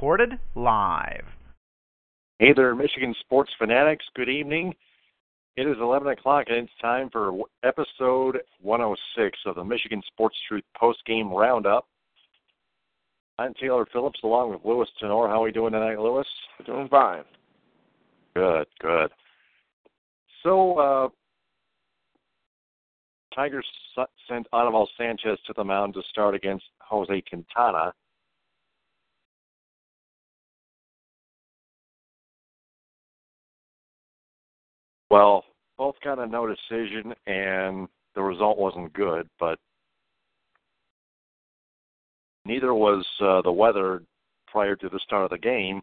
recorded live. Hey there, Michigan sports fanatics. Good evening. It is 11 o'clock and it's time for episode 106 of the Michigan Sports Truth post-game roundup. I'm Taylor Phillips along with Louis Tenor. How are we doing tonight, Louis? Doing fine. Good, good. So, uh, Tigers sent Anibal Sanchez to the mound to start against Jose Quintana. Well, both got a no decision, and the result wasn't good, but neither was uh, the weather prior to the start of the game.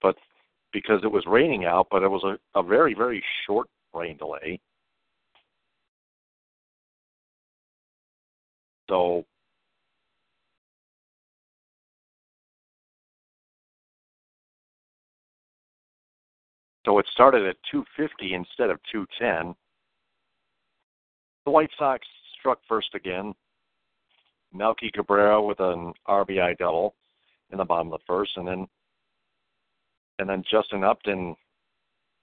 But because it was raining out, but it was a, a very, very short rain delay. So So it started at 250 instead of 210. The White Sox struck first again. Melky Cabrera with an RBI double in the bottom of the first, and then and then Justin Upton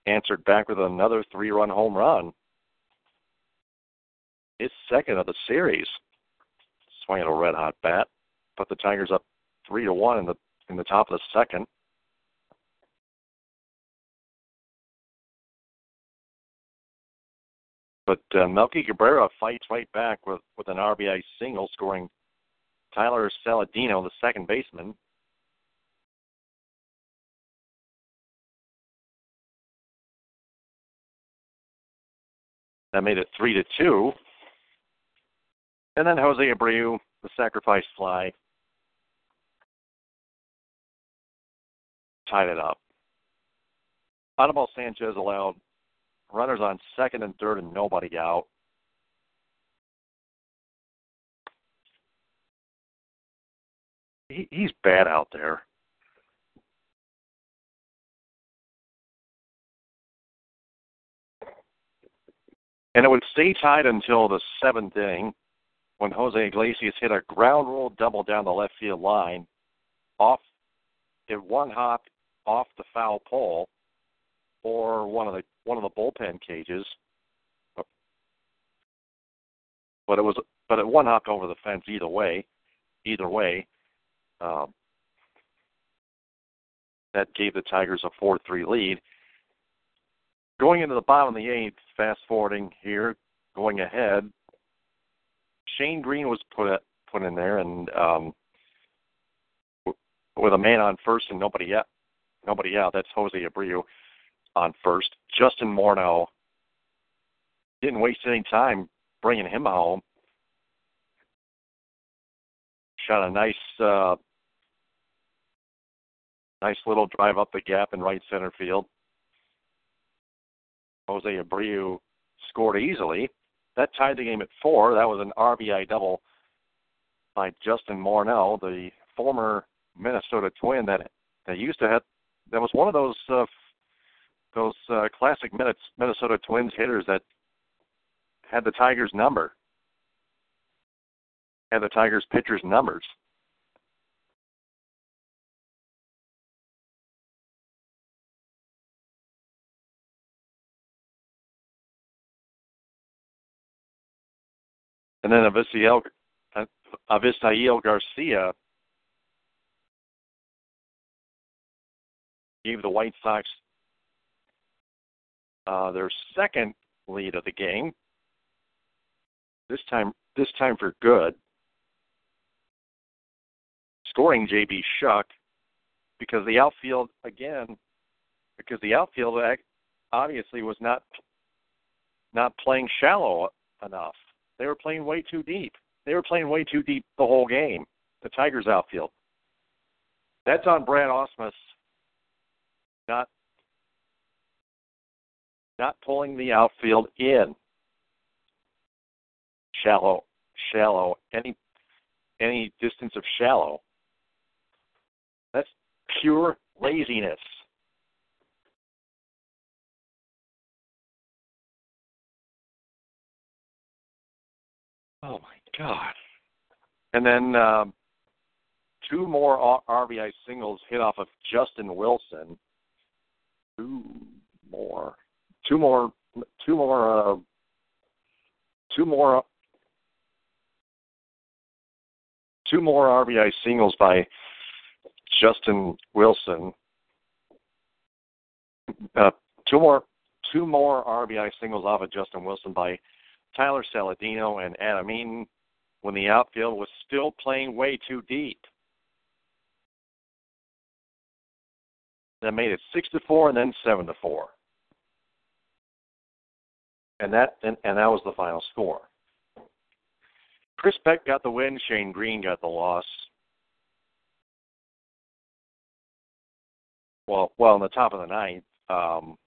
answered back with another three-run home run. His second of the series. Swinging a red-hot bat, put the Tigers up three to one in the in the top of the second. But uh, Melky Cabrera fights right back with, with an RBI single, scoring Tyler Saladino, the second baseman. That made it three to two. And then Jose Abreu, the sacrifice fly, tied it up. Anibal Sanchez allowed Runners on second and third and nobody out. He, he's bad out there. And it would stay tied until the seventh inning when Jose Iglesias hit a ground rule double down the left field line off in one hop off the foul pole or one of the one of the bullpen cages. But it was but it one hopped over the fence either way. Either way, um, that gave the Tigers a four-three lead. Going into the bottom of the eighth, fast forwarding here, going ahead, Shane Greene was put put in there, and um, with a man on first and nobody out, nobody out. That's Jose Abreu on first. Justin Morneau didn't waste any time bringing him home. Shot a nice, uh, nice little drive up the gap in right center field. Jose Abreu scored easily. That tied the game at four. That was an RBI double by Justin Morneau, the former Minnesota Twin that that used to have. That was one of those uh, those uh, classic Minnesota Twins hitters that had the Tigers' number, had the Tigers' pitchers' numbers. And then Avisail, Avisail Garcia gave the White Sox uh, their second lead of the game. This time, this time for good. Scoring JB Shuck because the outfield again, because the outfield obviously was not not playing shallow enough. They were playing way too deep. They were playing way too deep the whole game. The Tigers outfield. That's on Brad Ausmus, not not pulling the outfield in shallow, shallow, any any distance of shallow. That's pure laziness. Oh my God! And then um, two more RBI singles hit off of Justin Wilson. Two more, two more, two more, uh, two more, two more RBI singles by Justin Wilson. Uh, two more, two more RBI singles off of Justin Wilson by Tyler Saladino and Adam Eaton when the outfield was still playing way too deep. That made it six to four and then seven to four. And that and, and that was the final score. Chris Beck got the win, Shane Greene got the loss. Well well in the top of the ninth. Um,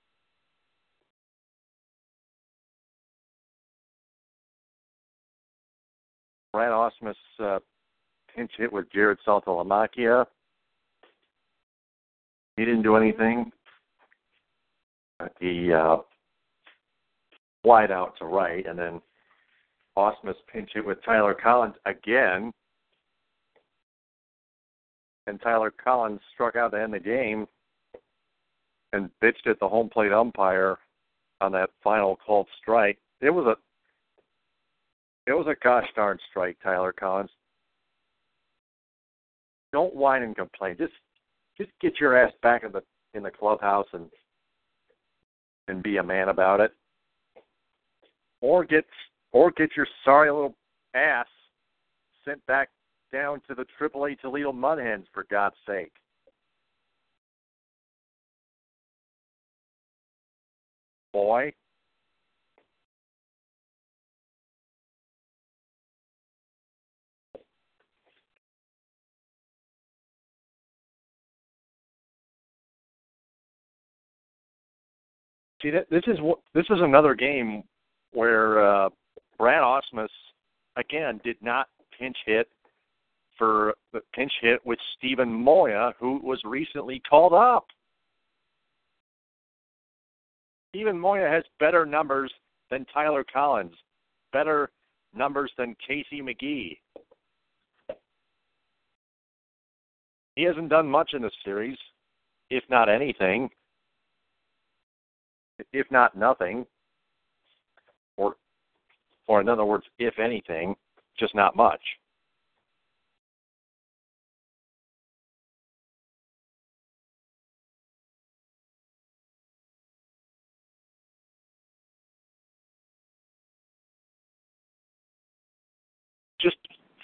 Brad Ausmus uh, pinch hit with Jarrod Saltalamacchia. He didn't do anything. He uh, wide out to right, and then Ausmus pinch hit with Tyler Collins again. And Tyler Collins struck out to end the game and bitched at the home plate umpire on that final called strike. It was a it was a gosh darn strike, Tyler Collins. Don't whine and complain. Just just get your ass back in the in the clubhouse and and be a man about it. Or get or get your sorry little ass sent back down to the AAA Toledo Mudhens for God's sake. Boy. See, that, this is what this is another game where uh, Brad Ausmus again did not pinch hit for the pinch hit with Steven Moya, who was recently called up. Steven Moya has better numbers than Tyler Collins, better numbers than Casey McGee. He hasn't done much in this series, if not anything if not nothing, or in other words, if anything, just not much. Just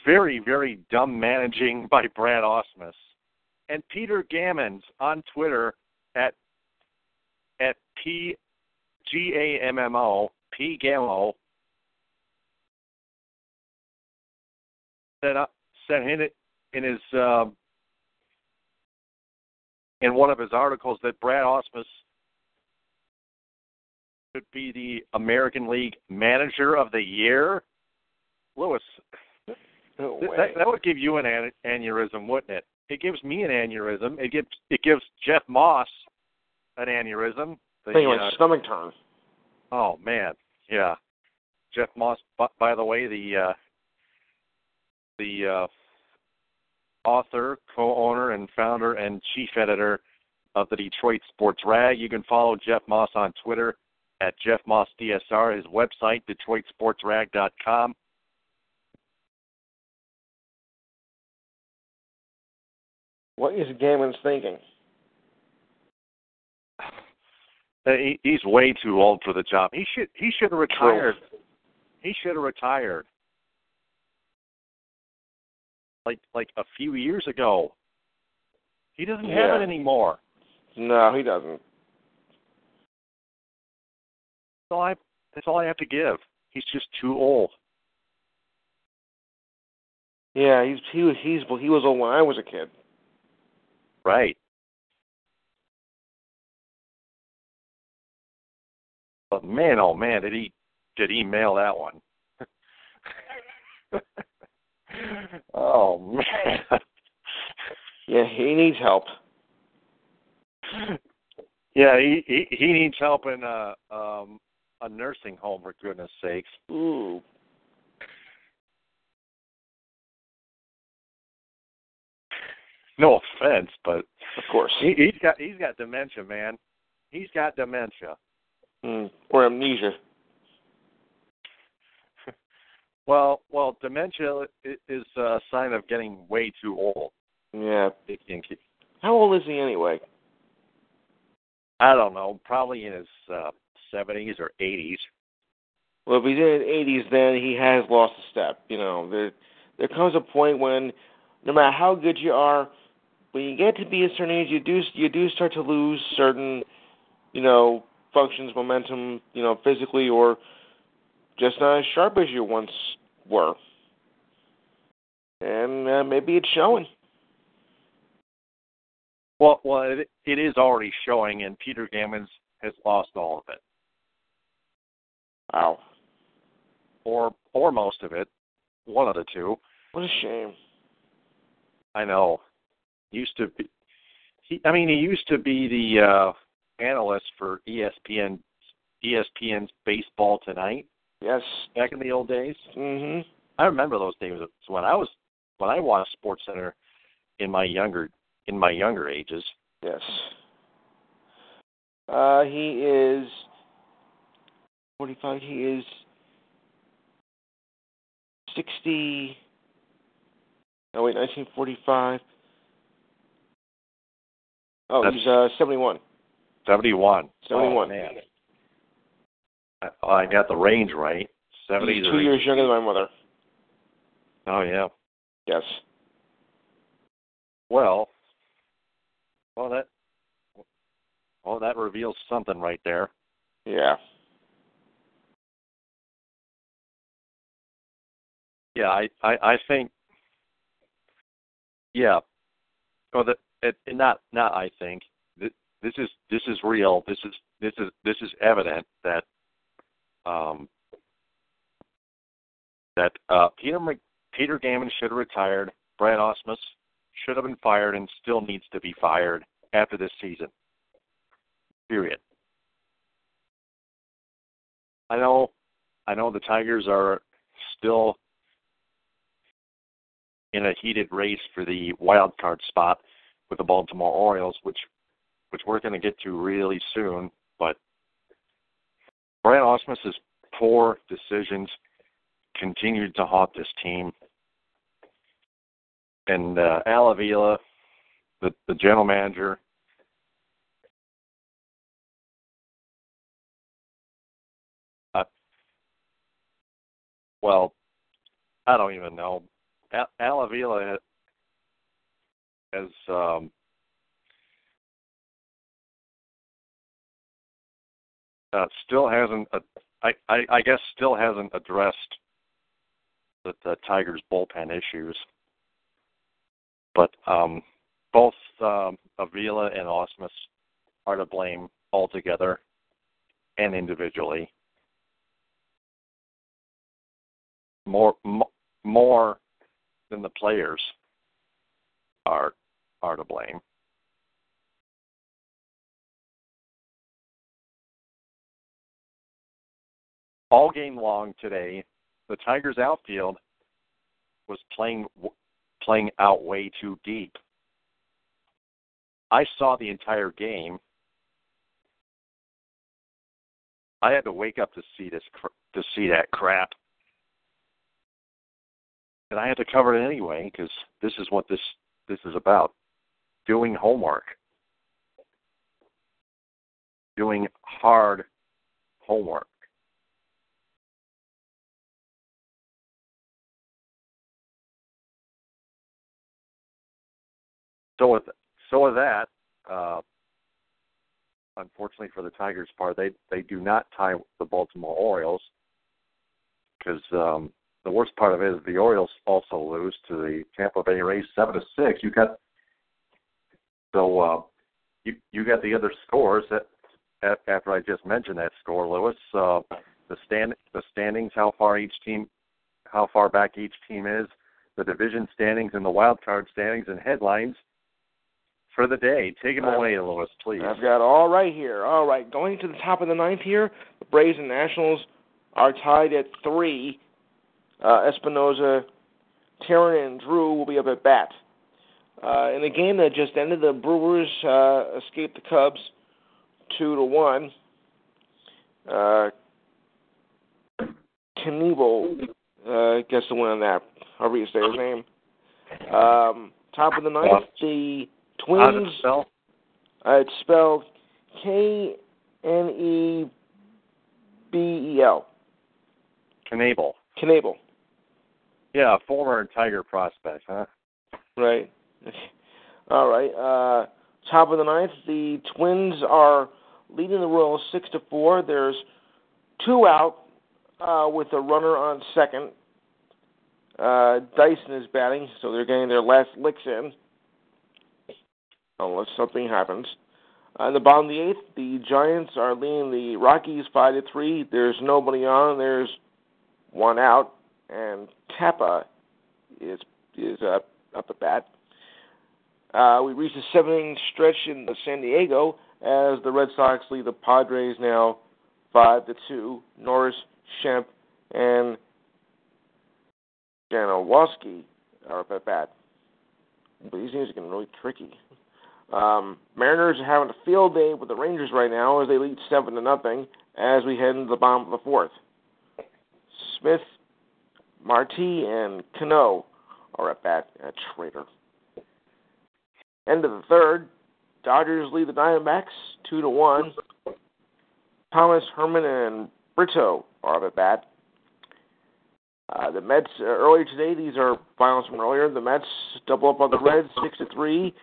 very, very dumb managing by Brad Ausmus. And Peter Gammons on Twitter at at P G A M M O P Gammo said uh, said in it in his uh, in one of his articles that Brad Ausmus could be the American League Manager of the Year. Lewis, no that, that would give you an aneurysm, wouldn't it? It gives me an aneurysm. It gives it gives Jeff Moss an aneurysm. The, anyway, uh, stomach turn. Oh man, yeah. Jeff Moss. by, By the way, the uh, the uh, author, co-owner, and founder and chief editor of the Detroit Sports Rag. You can follow Jeff Moss on Twitter at Jeff Moss DSR. His website, DetroitSportsRag.com. What is Gammons thinking? Uh, he, he's way too old for the job. He should he should have retired. He should have retired. Like like a few years ago. He doesn't yeah. have it anymore. No, he doesn't. That's all I that's all I have to give. He's just too old. Yeah, he's he was he's he was old when I was a kid. Right. But man, oh man, did he did he mail that one? oh man. yeah, he needs help. Yeah, he he, he needs help in a um a nursing home for goodness sakes. Ooh. No offense, but of course he, he's got he's got dementia, man. He's got dementia mm, or amnesia well, well, dementia is a sign of getting way too old. Yeah. It can keep. How old is he anyway? I don't know. Probably in his uh, 70s or 80s. Well, if he's in his 80s, then he has lost a step. You know, there there comes a point when, no matter how good you are, when you get to be a certain age, you do you do start to lose certain, you know, functions, momentum, you know, physically or just not as sharp as you once were. And uh, maybe it's showing. Well, well, it, it is already showing, and Peter Gammons has lost all of it. Wow. Or or most of it, one of the two. What a shame. I know. Used to be. He, I mean, he used to be the uh, analyst for ESPN, ESPN's Baseball Tonight. Yes. Back in the old days. Mhm. I remember those days when I was when I watched Sports Center in my younger in my younger ages. Yes. Uh, he is 45. He is 60. Oh, wait, 1945. Oh, That's, he's uh, 71. 71. 71. Oh, man. I, I got the range right. 70 He's two years younger than my mother. Oh, yeah. Yes. Well, well that well that reveals something right there. Yeah. Yeah, I I, I think yeah. Well, that it, not not I think this is this is real. This is this is this is evident that um that uh Peter Peter Gammon should have retired. Brad Ausmus should have been fired and still needs to be fired after this season. Period. I know I know the Tigers are still in a heated race for the wild card spot with the Baltimore Orioles, which which we're going to get to really soon. But Brian Ausmus's poor decisions continued to haunt this team, and uh, Al the the general manager. Uh, well, I don't even know. Al Avila has um, uh, still hasn't. Uh, I, I, I guess still hasn't addressed the, the Tigers' bullpen issues. But um, both um, Avila and Ausmus are to blame altogether and individually. More, more than the players are are to blame. All game long today, the Tigers outfield was playing playing out way too deep. I saw the entire game. I had to wake up to see this to see that crap and I had to cover it anyway because this is what this this is about: doing homework, doing hard homework. So with so with that, uh, unfortunately for the Tigers' part, they they do not tie the Baltimore Orioles because um, the worst part of it is the Orioles also lose to the Tampa Bay Rays seven to six. You got so uh, you you got the other scores that after I just mentioned that score, Lewis. Uh, the stand the standings, how far each team, how far back each team is, the division standings and the wild card standings and headlines for the day. Take it away, Lewis, please. I've got all right here. All right, going to the top of the ninth here, the Braves and Nationals are tied at three uh, Espinosa, Taryn, and Drew will be up at bat. Uh, in the game that just ended, the Brewers uh, escaped the Cubs two to one. Uh, Knievel uh, gets the win on that. However you say his name. Um, top of the ninth, the How's it Twins. spell? Uh, it's spelled K N E B E L. Knable. Knable. Yeah, former Tiger prospect, huh? Right. All right. Uh, top of the ninth, the Twins are leading the Royals six to four. There's two out uh, with a runner on second. Uh, Dyson is batting, so they're getting their last licks in, unless something happens. In the bottom of the eighth, the Giants are leading the Rockies five to three. There's nobody on. There's one out, and Kappa is is up at bat. Uh, we reached a seven inning stretch in San Diego as the Red Sox lead the Padres now five to two. Norris, Schimpf, and Jankowski are up at bat. But these games are getting really tricky. Um, Mariners are having a field day with the Rangers right now as they lead seven to nothing as we head into the bottom of the fourth. Smith, Marty, and Cano are at bat at Trader. End of the third, Dodgers lead the Diamondbacks two to one. Thomas, Herrmann, and Brito are at bat. Uh, the Mets uh, earlier today. These are finals from earlier. The Mets double up on the Reds six to three.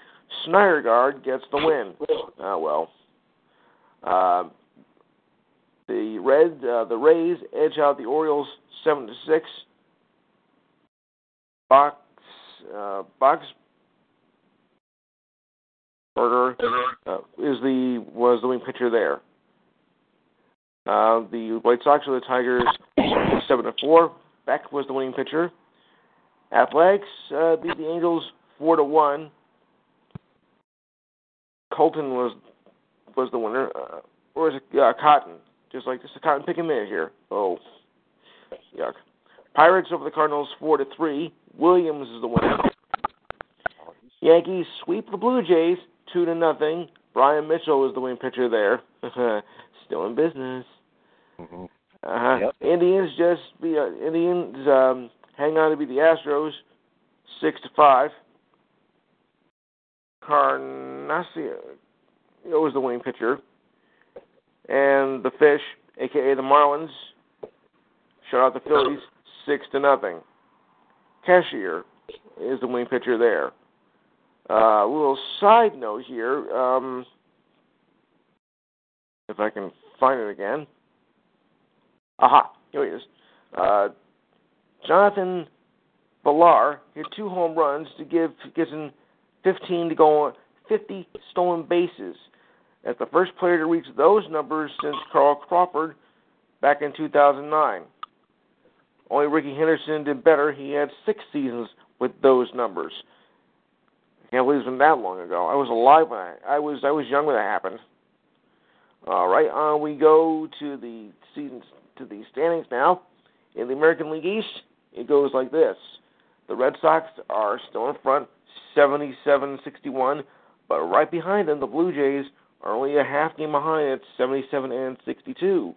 Syndergaard gets the win. Uh, well, uh, the Red, uh, the Rays edge out the Orioles seven to six. Box, uh, Box Burger uh, is the was the wing pitcher there. Uh, the White Sox or the Tigers seven to four. Beck was the winning pitcher. Athletics uh, beat the Angels four to one. Colton was was the winner, uh, or is it uh, Cotton? Just like just a cotton picking minute here. Oh, yuck! Pirates over the Cardinals four to three. Williams is the winner. Yankees sweep the Blue Jays two to nothing. Bryan Mitchell is the winning pitcher there. Still in business. hmm Uh-huh. Yep. Indians just be uh, Indians um, hang on to beat the Astros six to five. Carnacio was the winning pitcher, and the Fish, aka the Marlins, shut out the Phillies six to nothing. Cashier is the winning pitcher there. Uh, a little side note here, um, if I can find it again. Aha, here he is. Uh, Jonathan Villar hit two home runs to give Gibson 15 to go on 50 stolen bases. As the first player to reach those numbers since Carl Crawford back in 2009. Only Rickey Henderson did better. He had six seasons with those numbers. I can't believe it's been that long ago. I was alive when I, I was I was young when that happened. All right, on we go to the seasons to the standings now. In the American League East, it goes like this: the Red Sox are still in front, 77-61, but right behind them, the Blue Jays are only a half game behind at 77 and 62,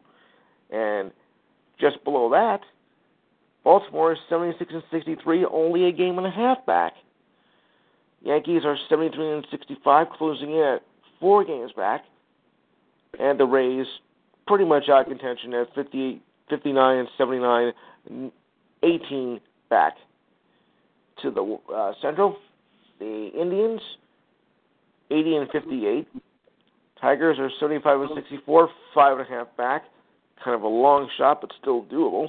and just below that, Baltimore is 76 and 63, only a game and a half back. Yankees are 73 and 65, closing in at four games back, and the Rays pretty much out of contention at 58, 59 and 79, 18 back. To the uh, Central, the Indians 80 and 58. Tigers are 75 and 64, five and a half back. Kind of a long shot, but still doable.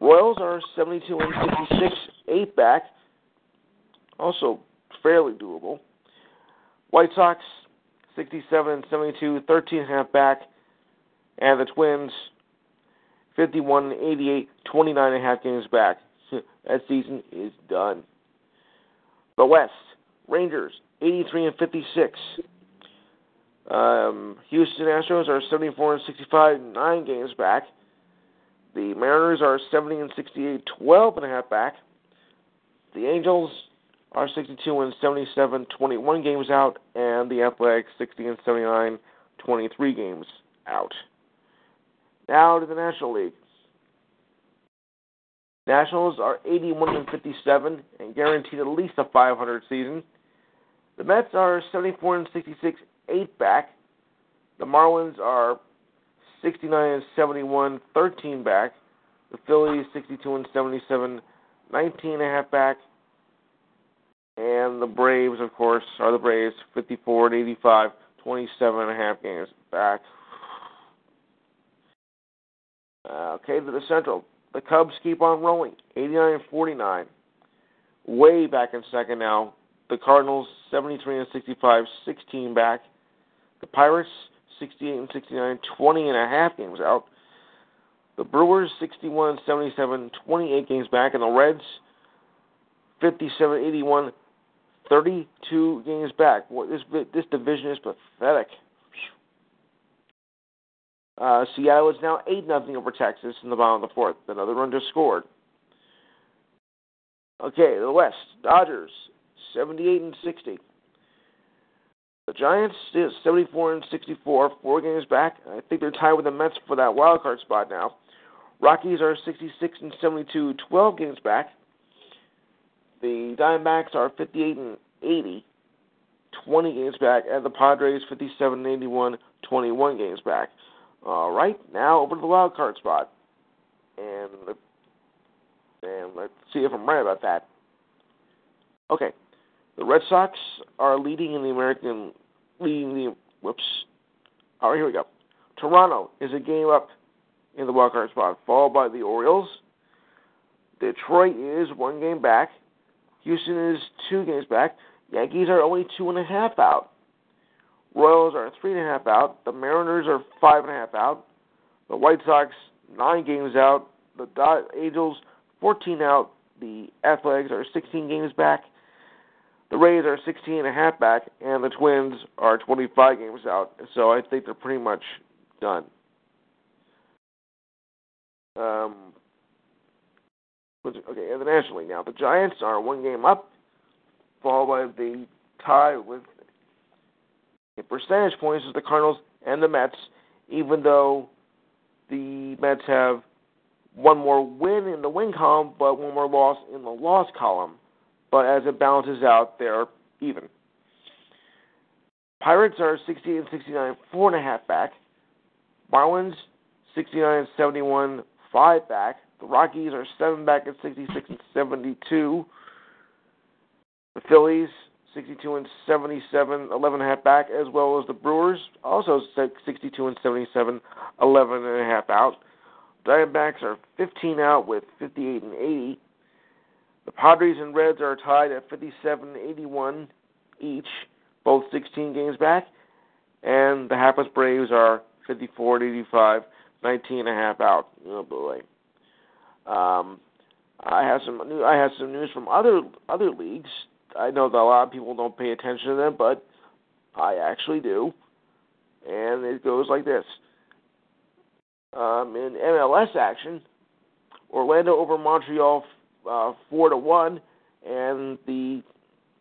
Royals are 72 and 66, eight back. Also fairly doable. White Sox 67 and 72, 13 and a half back. And the Twins 51 and 88, 29 and a half games back. that season is done. The West Rangers 83 and 56. Um, Houston Astros are 74 and 65, nine games back. The Mariners are 70 and 68, 12 and a half back. The Angels are 62 and 77, 21 games out, and the Athletics 60 and 79, 23 games out. Now to the National League. Nationals are 81 and 57 and guaranteed at least a 500 season. The Mets are 74 and 66, eight back. The Marlins are 69 and 71, 13 back. The Phillies 62 and 77, 19 and a half back. And the Braves, of course, are the Braves 54 and 85, 27 and a half games back. Okay, to the Central. The Cubs keep on rolling, 89 and 49. Way back in second now. The Cardinals 73 and 65, 16 back. The Pirates 68 and 69, 20 and a half games out. The Brewers 61 and 77, 28 games back, and the Reds 57 81, 32 games back. This this division is pathetic. Uh, Seattle is now eight nothing over Texas in the bottom of the fourth. Another run just scored. Okay, the West Dodgers 78 and 60. The Giants is 74 and 64, four games back. I think they're tied with the Mets for that wild card spot now. Rockies are 66 and 72, 12 games back. The Diamondbacks are 58 and 80, 20 games back, and the Padres 57 and 81, 21 games back. All right, now over to the wild card spot, and and let's see if I'm right about that. Okay, the Red Sox are leading in the American leading the whoops. All right, here we go. Toronto is a game up in the wild card spot, followed by the Orioles. Detroit is one game back. Houston is two games back. Yankees are only two and a half out. Royals are three and a half out. The Mariners are five and a half out. The White Sox nine games out. The Angels fourteen out. The Athletics are sixteen games back. The Rays are 16 and a half back, and the Twins are 25 games out. So I think they're pretty much done. Um, okay, and the National League now. The Giants are one game up, followed by the tie with in percentage points is the Cardinals and the Mets, even though the Mets have one more win in the win column, but one more loss in the loss column. But as it balances out, they're even. Pirates are 68 and 69, four and a half back. Marlins 69 and 71, five back. The Rockies are seven back at 66 and 72. The Phillies 62 and 77, 11 and a half back, as well as the Brewers, also 62 and 77, 11 and a half out. Diamondbacks are 15 out with 58 and 80. The Padres and Reds are tied at 57-81 each, both 16 games back. And the hapless Braves are 54-85, 19 and a half out. Oh boy. Um, I have some I have some news from other other leagues. I know that a lot of people don't pay attention to them, but I actually do. And it goes like this. Um, in MLS action, Orlando over Montreal uh, four to one, and the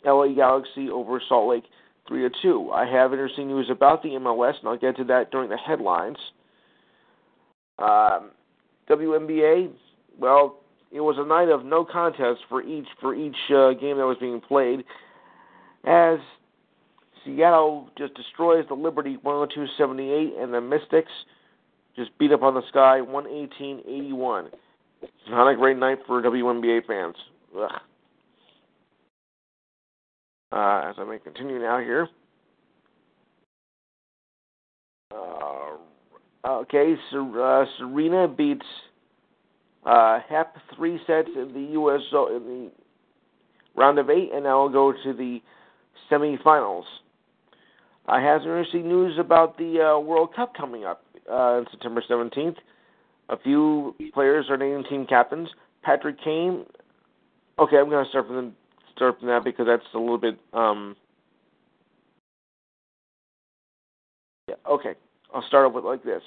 LA Galaxy over Salt Lake three to two. I have interesting news about the MLS, and I'll get to that during the headlines. Um, WNBA, well, it was a night of no contest for each for each uh, game that was being played, as Seattle just destroys the Liberty 102-78, and the Mystics just beat up on the Sky 118-81. Not a great night for WNBA fans. Ugh. Uh, as I may continue now here. Uh, okay, uh, Serena beats uh, Hep three sets in the U.S. in the round of eight, and now we'll go to the semifinals. I have some interesting news about the uh, World Cup coming up uh, on September 17th. A few players are named team captains. Patrick Kane. Okay, I'm going to start from the, start from that because that's a little bit. Um, yeah, okay. I'll start off with like this.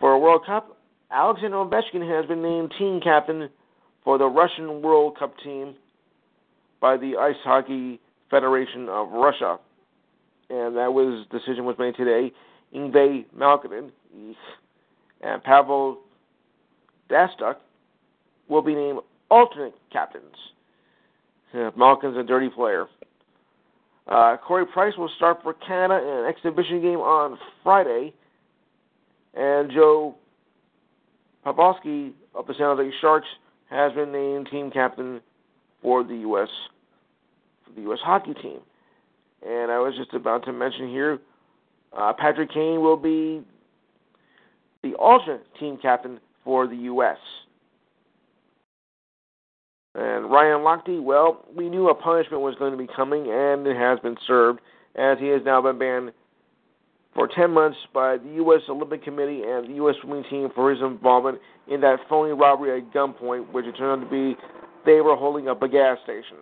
For a World Cup, Alexander Ovechkin has been named team captain for the Russian World Cup team. by the Ice Hockey Federation of Russia, and that was decision was made today. Ingve Malkinen and Pavel Datsyuk will be named alternate captains. Malkin's a dirty player. Uh, Corey Price will start for Canada in an exhibition game on Friday, and Joe Pavelski of the San Jose Sharks has been named team captain for the U.S. for the U.S. hockey team. And I was just about to mention here, uh, Patrick Kane will be the alternate team captain for the U.S. And Ryan Lochte, well, we knew a punishment was going to be coming, and it has been served, as he has now been banned for 10 months by the U.S. Olympic Committee and the U.S. swimming team for his involvement in that phony robbery at gunpoint, which it turned out to be they were holding up a gas station.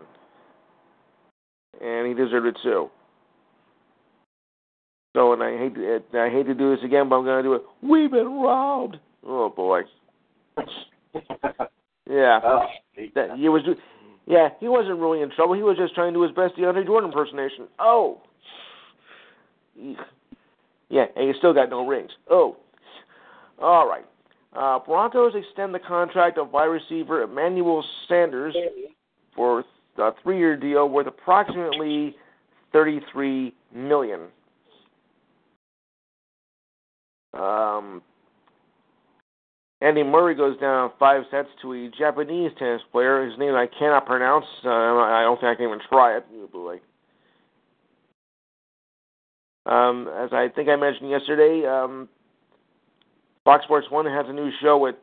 And he deserved it too. So, and I hate to, I hate to do this again, but I'm going to do it. We've been robbed. Oh boy. yeah. Oh, That he was. Yeah, he wasn't really in trouble. He was just trying to do his best DeAndre Jordan impersonation. Oh. Yeah, and he still got no rings. Oh. All right. Uh, Broncos extend the contract of wide receiver Emmanuel Sanders for a three-year deal worth approximately thirty-three million. Um, Andy Murray goes down five sets to a Japanese tennis player. His name I cannot pronounce. Uh, I don't think I can even try it. Um, as I think I mentioned yesterday, um, Fox Sports One has a new show with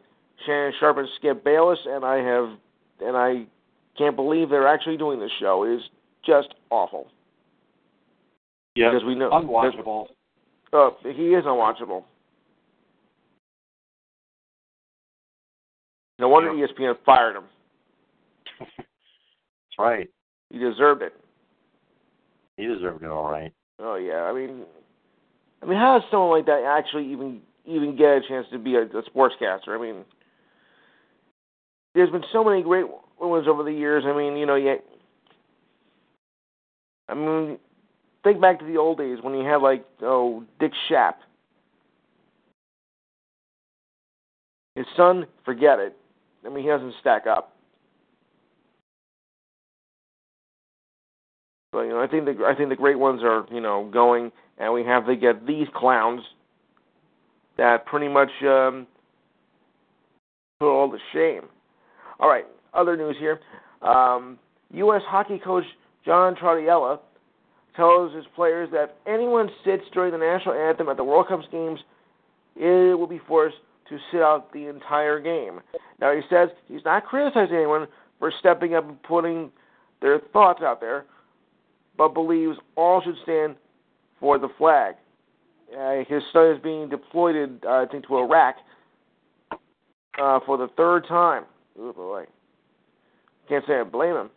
Shannon Sharpe and Skip Bayless, and I have, and I can't believe they're actually doing this show. It is just awful. yeah, because we know unwatchable. Oh, he is unwatchable. No wonder E ESPN fired him. That's right. He deserved it. He deserved it all right. Oh yeah, I mean, I mean, how does someone like that actually even even get a chance to be a, a sportscaster? I mean, there's been so many great ones over the years. I mean, you know, yeah. I mean, think back to the old days when you had like oh Dick Schaap. His son, forget it. I mean, he doesn't stack up. But you know, I think the I think the great ones are you know going, and we have to get these clowns that pretty much um, put all to shame. All right, other news here. Um, U.S. hockey coach John Tortorella tells his players that anyone sits during the national anthem at the World Cup games, it will be forced to sit out the entire game. Now he says he's not criticizing anyone for stepping up and putting their thoughts out there, but believes all should stand for the flag. Uh, his son is being deployed, uh, I think, to Iraq uh, for the third time. Oh boy, can't say I blame him.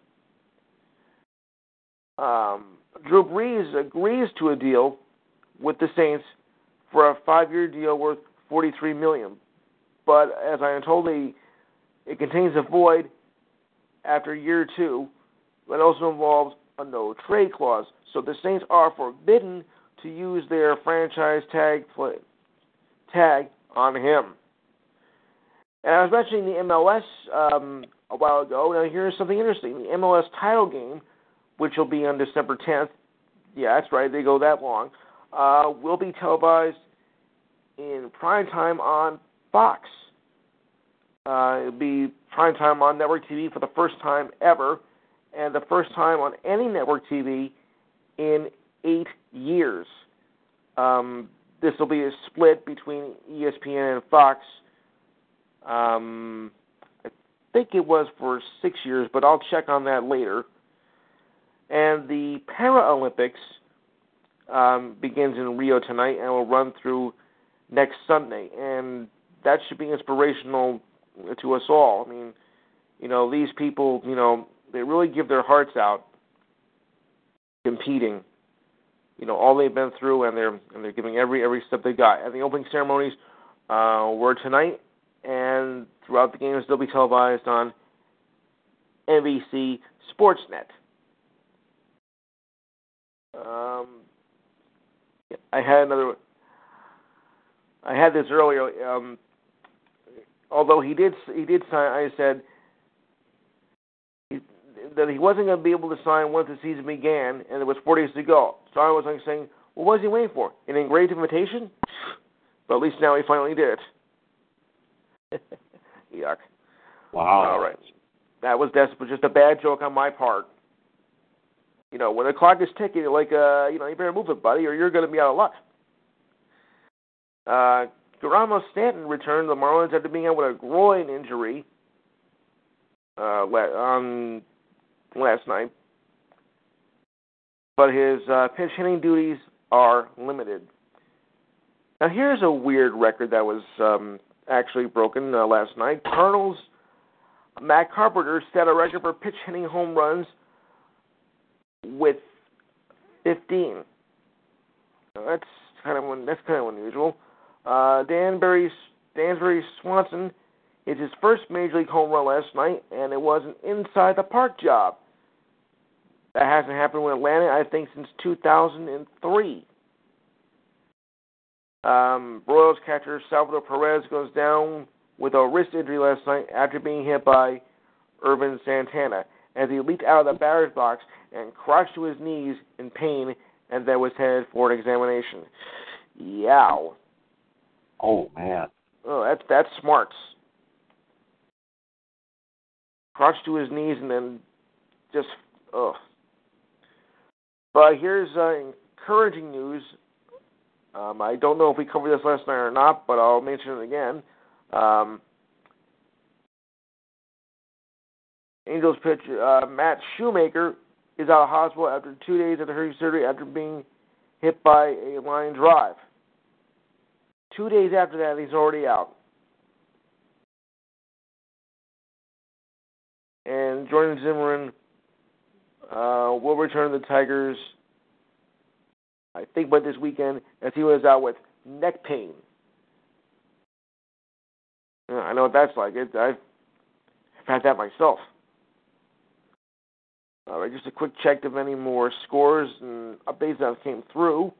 Um, Drew Brees agrees to a deal with the Saints for a five-year deal worth forty-three million. But as I am told, it contains a void after year two, but also involves a no trade clause. So the Saints are forbidden to use their franchise tag play, tag on him. And I was mentioning the MLS um, a while ago. Now here's something interesting: the MLS title game, which will be on December 10th. Yeah, that's right. They go that long. Uh, will be televised in prime time on Fox. Uh, it'll be prime time on network TV for the first time ever, and the first time on any network TV in eight years. Um, this will be a split between ESPN and Fox. Um, I think it was for six years, but I'll check on that later. And the Paralympics um, begins in Rio tonight and will run through next Sunday, and that should be inspirational to us all. I mean, you know, these people, you know, they really give their hearts out competing. You know, all they've been through, and they're and they're giving every every step they got. And the opening ceremonies uh, were tonight, and throughout the games they'll be televised on NBC Sportsnet. Um, I had another. I had this earlier. Um, although he did, he did sign. I said he, that he wasn't going to be able to sign once the season began, and there was four days to go. So I was like saying, "Well, what was he waiting for? An engraved invitation?" But at least now he finally did. Yuck. Wow. All right. That was that's just a bad joke on my part. You know, when the clock is ticking, like uh, you know, you better move it, buddy, or you're going to be out of luck. Uh, Giancarlo Stanton returned to the Marlins after being out with a groin injury uh, on last night, but his uh, pinch hitting duties are limited. Now, here's a weird record that was um, actually broken uh, last night. Cardinals Matt Carpenter set a record for pitch hitting home runs with 15. That's kind of that's kind of unusual. Uh, Dansby Swanson hit his first major league home run last night, and it was an inside the park job. That hasn't happened with Atlanta, I think, since 2003. Um, Royals catcher Salvador Perez goes down with a wrist injury last night after being hit by Ervin Santana as he leaped out of the batter's box and crouched to his knees in pain and then was headed for an examination. Yow. Oh man. Oh, that's that's smarts. Crouched to his knees and then just ugh. But here's uh, encouraging news. Um, I don't know if we covered this last night or not, but I'll mention it again. Um, Angels pitcher uh, Matt Shoemaker is out of hospital after two days after hernia surgery after being hit by a line drive. Two days after that, he's already out. And Jordan Zimmermann uh, will return to the Tigers, I think, by this weekend, as he was out with neck pain. I know what that's like. It, I've had that myself. All right, just a quick check of any more scores and updates that came through.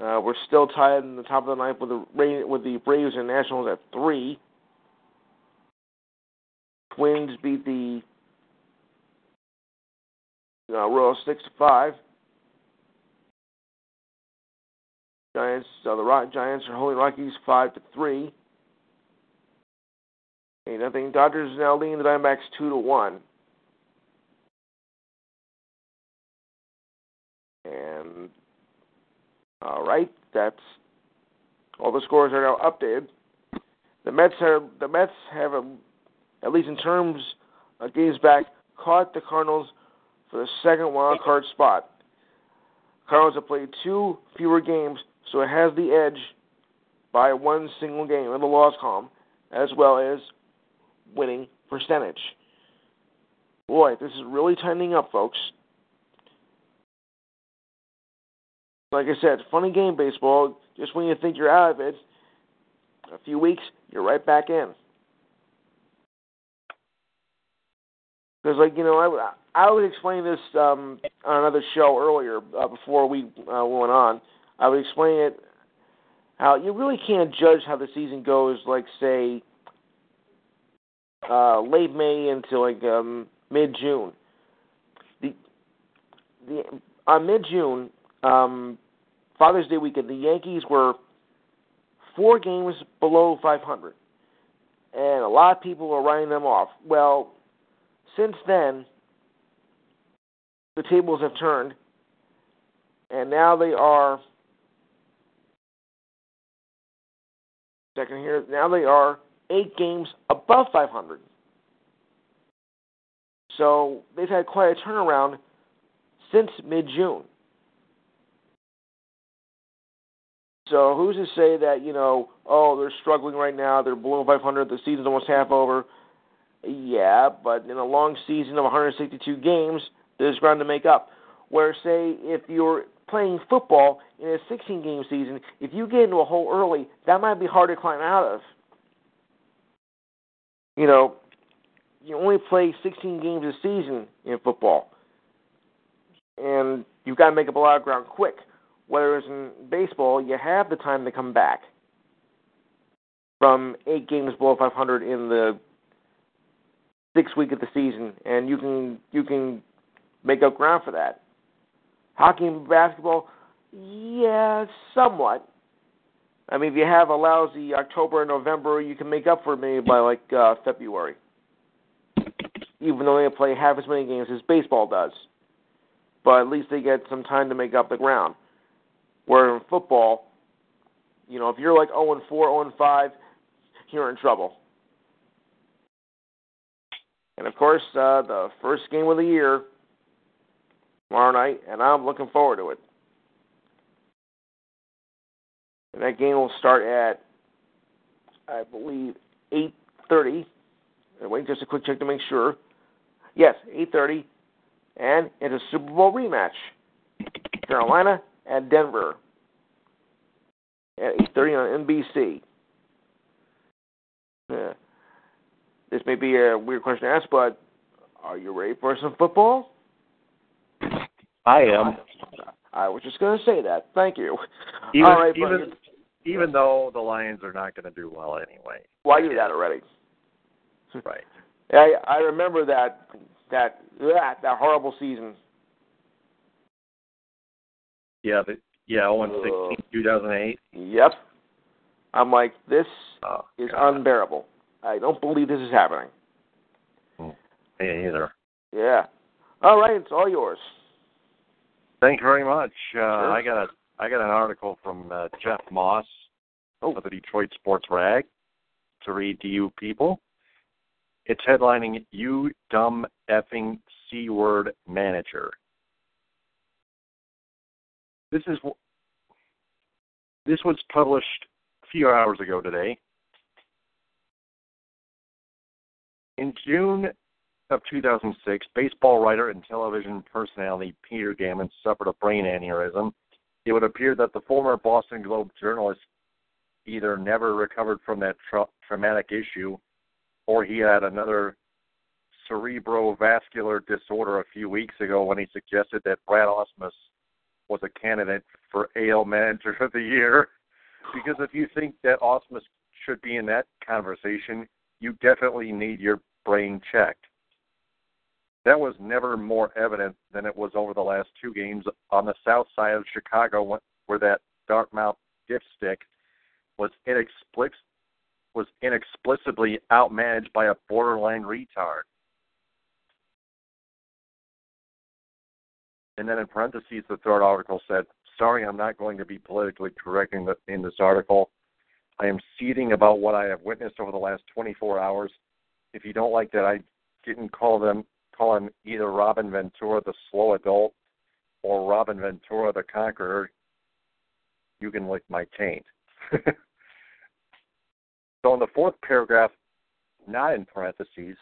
Uh, we're still tied in the top of the ninth with the with the Braves and Nationals at three. Twins beat the uh, Royals six to five. Giants, uh, the Rock Giants are holding Rockies five to three. Okay, nothing. Dodgers now leading the Diamondbacks two to one. And all right, that's all the scores are now updated. The Mets have the Mets have a, at least in terms of games back caught the Cardinals for the second wild card spot. Cardinals have played two fewer games, so it has the edge by one single game in the loss column, as well as winning percentage. Boy, this is really tightening up, folks. Like I said, funny game baseball. Just when you think you're out of it, a few weeks, you're right back in. Because, like you know, I I would explain this um, on another show earlier uh, before we uh, went on. I would explain it how you really can't judge how the season goes. Like say uh, late May until like um, mid June. The the on mid June, um, Father's Day weekend, the Yankees were four games below 500, and a lot of people were writing them off. Well, since then, the tables have turned, and now they are. Second here, now they are eight games above 500. So they've had quite a turnaround since mid June. So who's to say that you know? Oh, they're struggling right now. They're below 500. The season's almost half over. Yeah, but in a long season of 162 games, there's ground to make up. Where say if you're playing football in a 16 game season, if you get into a hole early, that might be hard to climb out of you know, you only play 16 games a season in football. and you've got to make up a lot of ground quick. Whereas in baseball, you have the time to come back from eight games below 500 in the sixth week of the season, and you can you can make up ground for that. Hockey and basketball, yeah, somewhat. I mean, if you have a lousy October and November, you can make up for it maybe by like uh, February. Even though they play half as many games as baseball does, but at least they get some time to make up the ground. Where in football, you know, if you're like 0 and 4, 0 and 5, you're in trouble. And of course, uh, the first game of the year tomorrow night, and I'm looking forward to it. And that game will start at, I believe, 8:30. Wait just a quick check to make sure. Yes, 8:30, and it's a Super Bowl rematch. Carolina at Denver at 8:30 on NBC. Yeah. This may be a weird question to ask, but are you ready for some football? I am. I was just going to say that. Thank you. Even, All right, even, even though the Lions are not going to do well anyway. Why Well, I knew that already. Right. I I remember that that that that horrible season. Yeah, the, yeah, 0 16, 2008. Yep. I'm like, this Oh, is God. unbearable. I don't believe this is happening. Me either. Yeah. All right, it's all yours. Thank you very much. Uh, Sure. I got a I got an article from uh, Jeff Moss Oh. of the Detroit Sports Rag to read to you people. It's headlining "You Dumb Effing C Word Manager." This is this was published a few hours ago today. In June of 2006, baseball writer and television personality Peter Gammons suffered a brain aneurysm. It would appear that the former Boston Globe journalist either never recovered from that tra- traumatic issue or he had another cerebrovascular disorder a few weeks ago when he suggested that Brad Ausmus was a candidate for AL Manager of the Year. Because if you think that Ausmus should be in that conversation, you definitely need your brain checked. That was never more evident than it was over the last two games on the south side of Chicago, where that Dartmouth dipstick was inexplic- was inexplicably outmanaged by a borderline retard. And then in parentheses, the third article said, "Sorry, I'm not going to be politically correct in, the, in this article. I am seething about what I have witnessed over the last 24 hours. If you don't like that, I didn't call them call him either Robin Ventura, the slow adult, or Robin Ventura, the conqueror. You can lick my taint." so in the fourth paragraph, not in parentheses,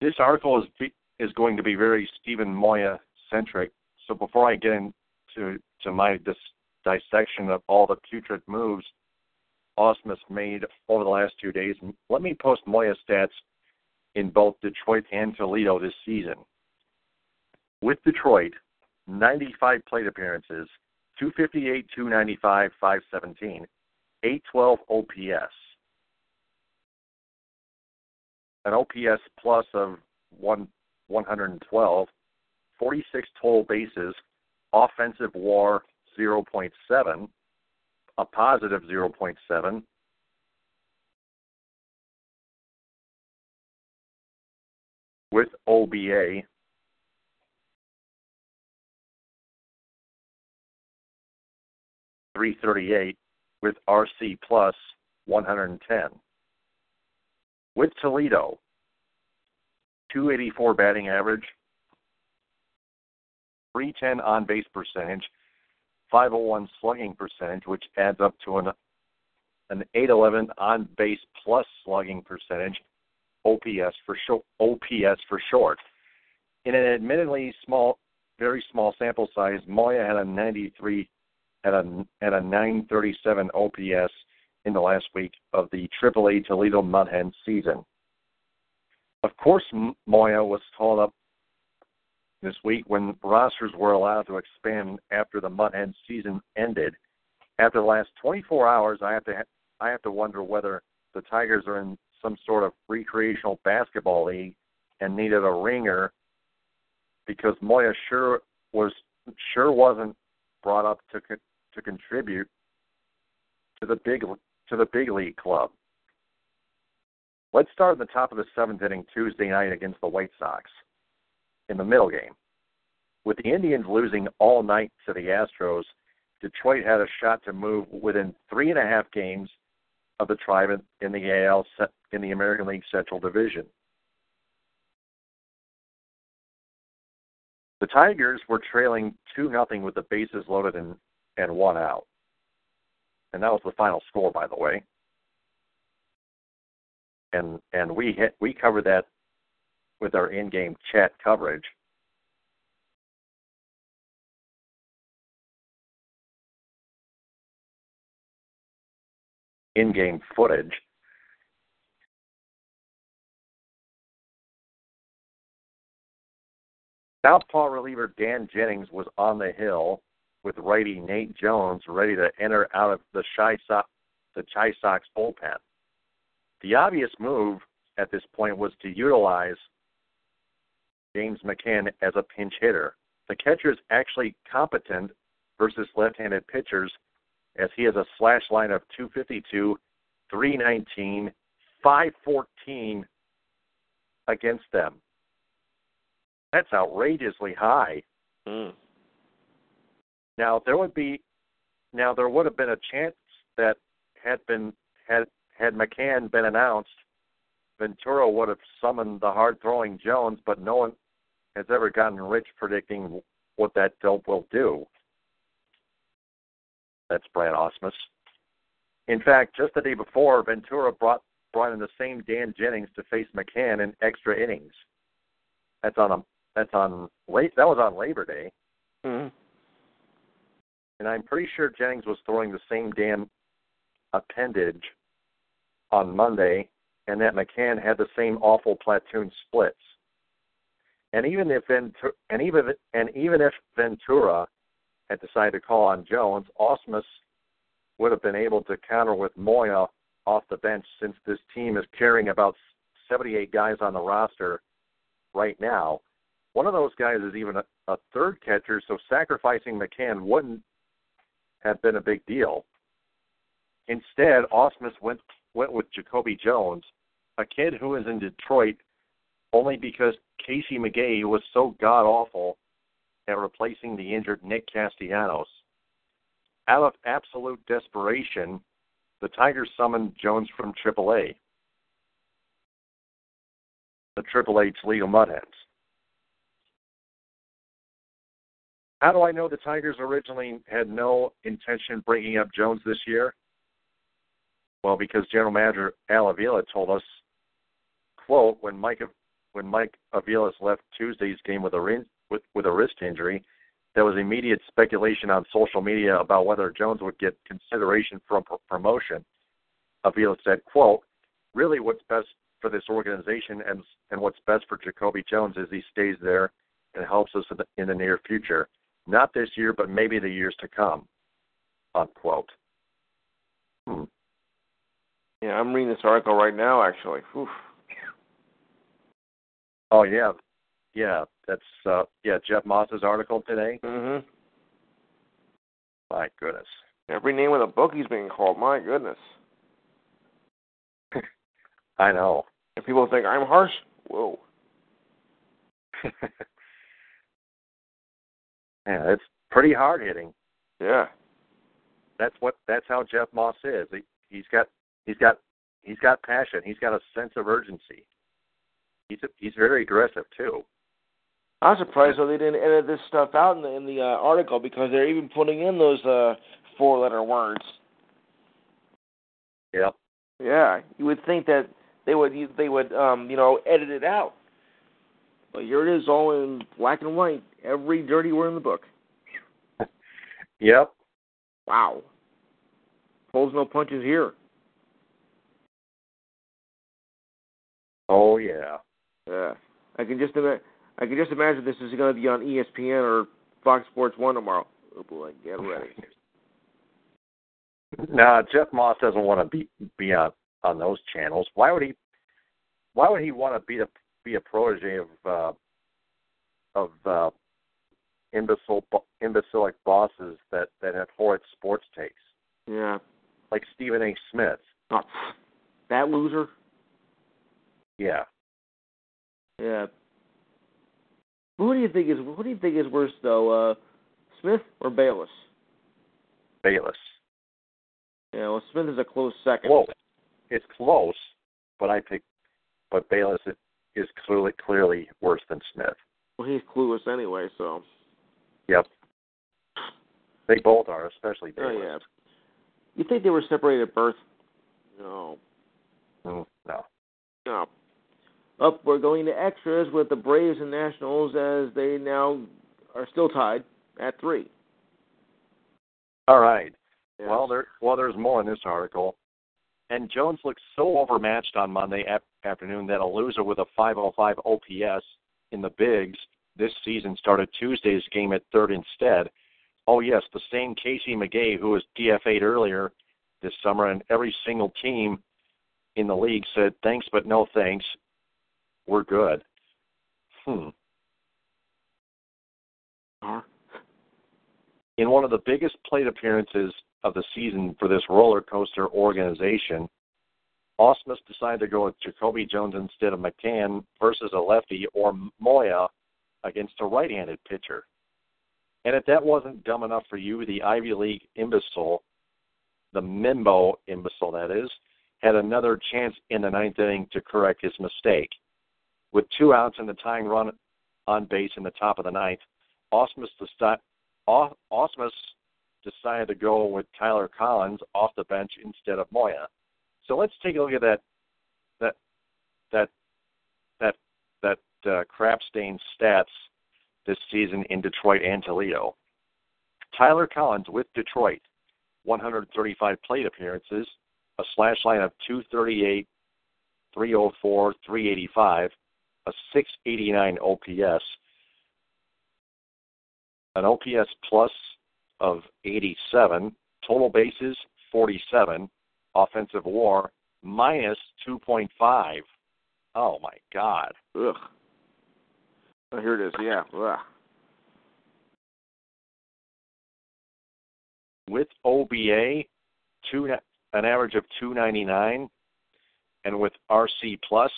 this article is is going to be very Steven Moya centric. So before I get into to my dis, dissection of all the putrid moves Ausmus made over the last two days, let me post Moya stats in both Detroit and Toledo this season. With Detroit, 95 plate appearances, 258, 295, 517, 812 OPS. An OPS plus of one 112, 46 total bases, offensive WAR 0.7, a positive 0.7, with OBA. Three thirty eight with RC plus one hundred and ten. With Toledo, two eighty four batting average, three ten on base percentage, five oh one slugging percentage, which adds up to an an eight eleven on base plus slugging percentage, OPS for short. OPS for short. In an admittedly small, very small sample size, Moya had a 93 at a at a 937 OPS in the last week of the AAA Toledo Mudhen season. Of course, Moya was called up this week when rosters were allowed to expand after the Mud Hen season ended. After the last 24 hours, I have to I have to wonder whether the Tigers are in some sort of recreational basketball league and needed a ringer because Moya sure was sure wasn't brought up to to contribute to the big to the big league club. Let's start at the top of the seventh inning Tuesday night against the White Sox in the middle game. With the Indians losing all night to the Astros, Detroit had a shot to move within three and a half games of the tribe in the AL in the American League Central Division. The Tigers were trailing two nothing with the bases loaded and, and one out. And that was the final score, by the way. And and we hit, we covered that with our in-game chat coverage. In-game footage. Southpaw reliever Dan Jennings was on the hill with righty Nate Jones ready to enter out of the Chi Sox, the Chi Sox bullpen. The obvious move at this point was to utilize James McCann as a pinch hitter. The catcher is actually competent versus left-handed pitchers as he has a slash line of 252, 319, 514 against them. That's outrageously high. Mm. Now there would be, now there would have been a chance that had been had had McCann been announced, Ventura would have summoned the hard throwing Jones, but no one has ever gotten rich predicting what that dope will do. That's Brad Ausmus. In fact, just the day before, Ventura brought brought in the same Dan Jennings to face McCann in extra innings. That's on a that's on late. That was on Labor Day. Mm-hmm. And I'm pretty sure Jennings was throwing the same damn appendage on Monday, and that McCann had the same awful platoon splits. And even if Ventura, and even and even if Ventura had decided to call on Jones, Ausmus would have been able to counter with Moya off the bench since this team is carrying about 78 guys on the roster right now. One of those guys is even a, a third catcher, so sacrificing McCann wouldn't have been a big deal. Instead, Ausmus went went with Jacoby Jones, a kid who is in Detroit only because Casey McGehee was so god awful at replacing the injured Nick Castellanos. Out of absolute desperation, the Tigers summoned Jones from AAA, the Triple H Toledo Mudhens. How do I know the Tigers originally had no intention bringing up Jones this year? Well, because General Manager Al Avila told us, quote, when Mike when Mike Aviles left Tuesday's game with a with, with a wrist injury, there was immediate speculation on social media about whether Jones would get consideration for promotion. Avila said, quote, really what's best for this organization and and what's best for Jacoby Jones is he stays there and helps us in the, in the near future. Not this year, but maybe the years to come. Unquote. Hmm. Yeah, I'm reading this article right now. Actually, Oof. Oh yeah, yeah. That's uh, yeah Jeff Moss's article today. Mhm. My goodness. Every name of the book he's being called. My goodness. I know. And people think I'm harsh. Whoa. yeah, it's pretty hard hitting. Yeah. That's what. That's how Jeff Moss is. He, he's got. He's got. He's got passion. He's got a sense of urgency. He's a, he's very aggressive too. I'm surprised though they didn't edit this stuff out in the in the uh, article because they're even putting in those uh four letter words. Yep. Yeah, you would think that they would they would um you know edit it out. But here it is, all in black and white, every dirty word in the book. yep. Wow. Pulls no punches here. Oh yeah. Yeah, I can just imagine. I can just imagine this is going to be on ESPN or Fox Sports One tomorrow. Oh boy, get ready. No, Jeff Moss doesn't want to be be on on those channels. Why would he? Why would he want to be a be a protege of uh, of uh, imbecile imbecilic bosses that that have horrid sports takes? Yeah, like Stephen A. Smith. Oh, that loser. Yeah. Yeah. Who do you think is Who do you think is worse though, uh, Smith or Bayless? Bayless. Yeah, well, Smith is a close second. Well, it's close, but I think, but Bayless is clearly clearly worse than Smith. Well, he's clueless anyway, so. Yep. They both are, especially Bayless. Oh yeah. You think they were separated at birth? No. Mm, no. No. Up, we're going to extras with the Braves and Nationals as they now are still tied at three. All right. Yes. Well, there well there's more in this article. And Jones looked so overmatched on Monday ap- afternoon that a loser with a 505 OPS in the bigs this season started Tuesday's game at third instead. Oh yes, the same Casey McGehee who was DFA'd earlier this summer, and every single team in the league said thanks but no thanks. We're good. Hmm. In one of the biggest plate appearances of the season for this roller coaster organization, Ausmus decided to go with Jacoby Jones instead of McCann versus a lefty or Moya against a right handed pitcher. And if that wasn't dumb enough for you, the Ivy League imbecile, the Mimbo imbecile that is, had another chance in the ninth inning to correct his mistake. With two outs and the tying run on base in the top of the ninth, Ausmus decided to go with Tyler Collins off the bench instead of Moya. So let's take a look at that that that that that uh, crap stained stats this season in Detroit and Toledo. Tyler Collins with Detroit, 135 plate appearances, a slash line of 238, 304, 385, a 689 OPS, an OPS plus of 87, total bases 47, offensive WAR minus 2.5. Oh my God! Ugh. Oh, here it is. Yeah. Ugh. With OBA, two an average of 299, and with RC plus,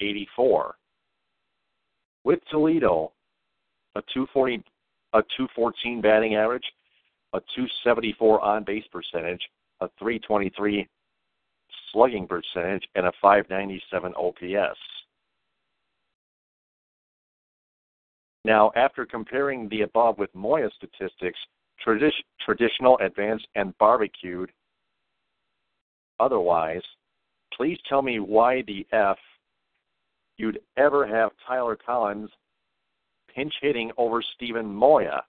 84. With Toledo, a 240, a 214 batting average, a 274 on base percentage, a 323 slugging percentage, and a 597 OPS. Now, after comparing the above with Moya statistics, tradi- traditional, advanced, and barbecued, otherwise, please tell me why the F you'd ever have Tyler Collins pinch hitting over Steven Moya.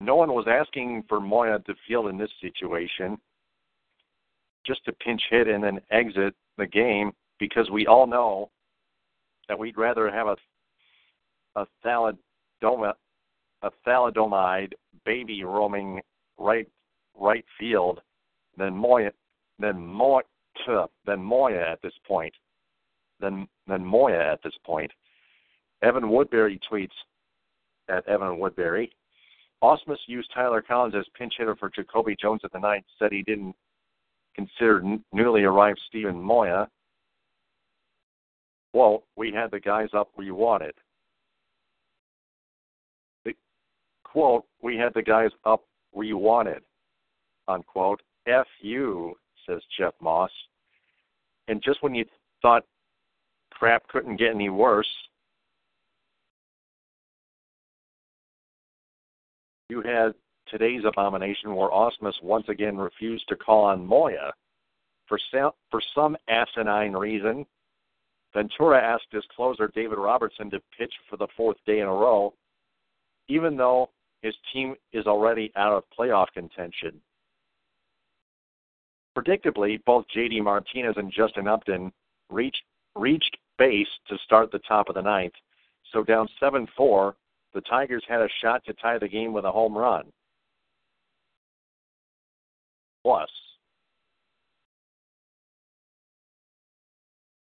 No one was asking for Moya to field in this situation, just to pinch hit and then exit the game because we all know that we'd rather have a a thalidomide, a thalidomide baby roaming right right field than Moya than Moya than Moya at this point. Than than Moya at this point. Evan Woodbery tweets at Evan Woodbery. Ausmus used Tyler Collins as pinch hitter for Jacoby Jones at the ninth. Said he didn't consider n- newly arrived Steven Moya well, we had the guys up we wanted. The quote, we had the guys up we wanted, unquote. F you, says Jeff Moss. And just when you thought crap couldn't get any worse, you had today's abomination where Ausmus once again refused to call on Moya for, for some asinine reason Ventura asked his closer, David Robertson, to pitch for the fourth day in a row, even though his team is already out of playoff contention. Predictably, both J.D. Martinez and Justin Upton reached reached base to start the top of the ninth. So down 7 4, the Tigers had a shot to tie the game with a home run. Plus,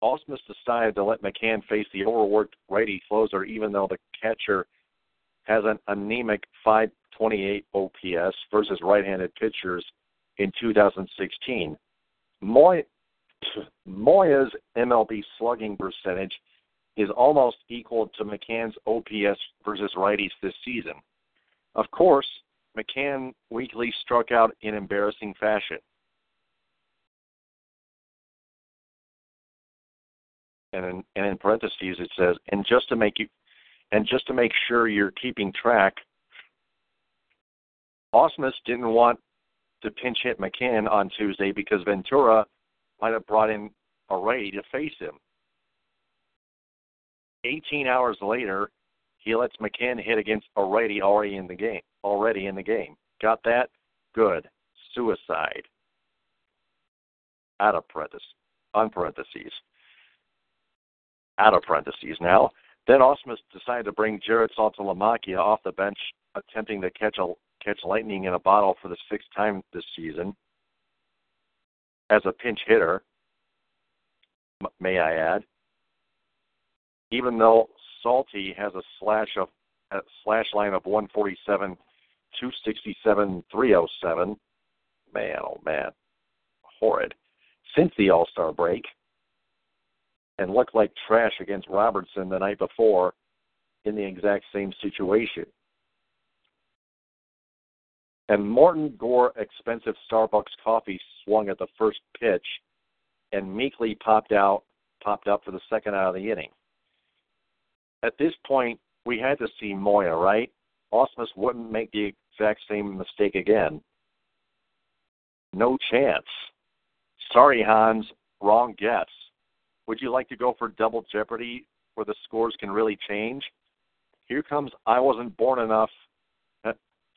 Ausmus decided to let McCann face the overworked righty closer, even though the catcher has an anemic 528 OPS versus right handed pitchers in 2016. Moy- Moya's MLB slugging percentage is almost equal to McCann's OPS versus righties this season. Of course, McCann weekly struck out in embarrassing fashion. And in, and in parentheses it says, and just to make you, and just to make sure you're keeping track, Ausmus didn't want to pinch hit McCann on Tuesday because Ventura might have brought in a righty to face him. 18 hours later, he lets McCann hit against a righty already in the game. Already in the game. Got that? Good. Suicide. Out of parentheses. On parentheses. Out of parentheses now. Then Ausmus decided to bring Jared Saltalamacchia off the bench, attempting to catch a catch lightning in a bottle for the sixth time this season as a pinch hitter. May I add? even though Salty has a slash of a slash line of 147, 267, 307. Man, oh man, horrid. Since the All Star break, and looked like trash against Robertson the night before in the exact same situation. And Morton Gore expensive Starbucks coffee swung at the first pitch and meekly popped out popped up for the second out of the inning at this point, we had to see Moya, right? Ausmus wouldn't make the exact same mistake again. No chance. Sorry, Hans. Wrong guess. Would you like to go for double jeopardy where the scores can really change? Here comes I wasn't born enough.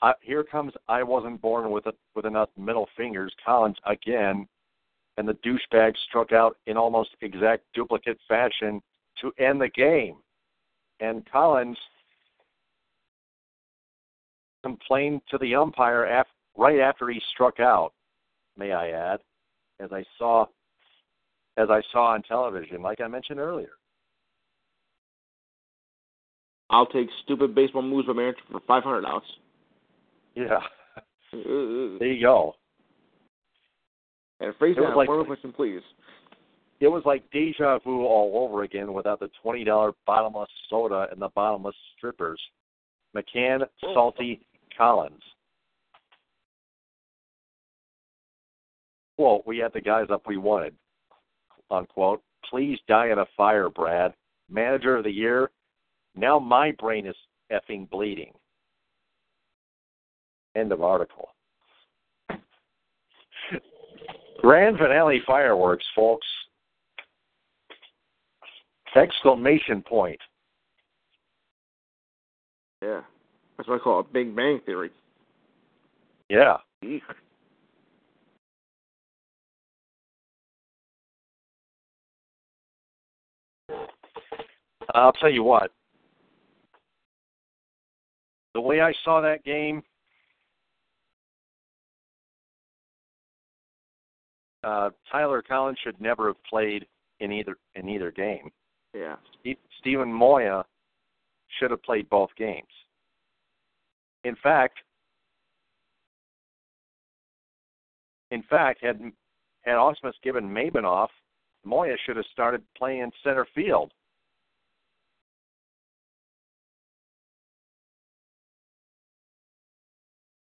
I, here comes I wasn't born with a, with enough middle fingers. Collins again, and the douchebag struck out in almost exact duplicate fashion to end the game and Collins complained to the umpire af- right after he struck out. May I add, as I saw as I saw on television, like I mentioned earlier. I'll take stupid baseball moves by manager for five hundred dollars. Yeah. there you go. And phrase that like, one more question, please it was like deja vu all over again without the twenty dollar bottomless soda and the bottomless strippers. McCann, oh. Salty, Collins. Quote, we had the guys up we wanted. Unquote. Please die in a fire, Brad. Manager of the year. Now my brain is effing bleeding. End of article. Grand finale fireworks, folks. Exclamation point. Yeah. That's what I call a Big Bang Theory. Yeah. I'll tell you what. The way I saw that game, uh, Tyler Collins should never have played in either in either game. Yeah. Steven Moya should have played both games. In fact, in fact, had had Ausmus given Maybin off, Moya should have started playing center field.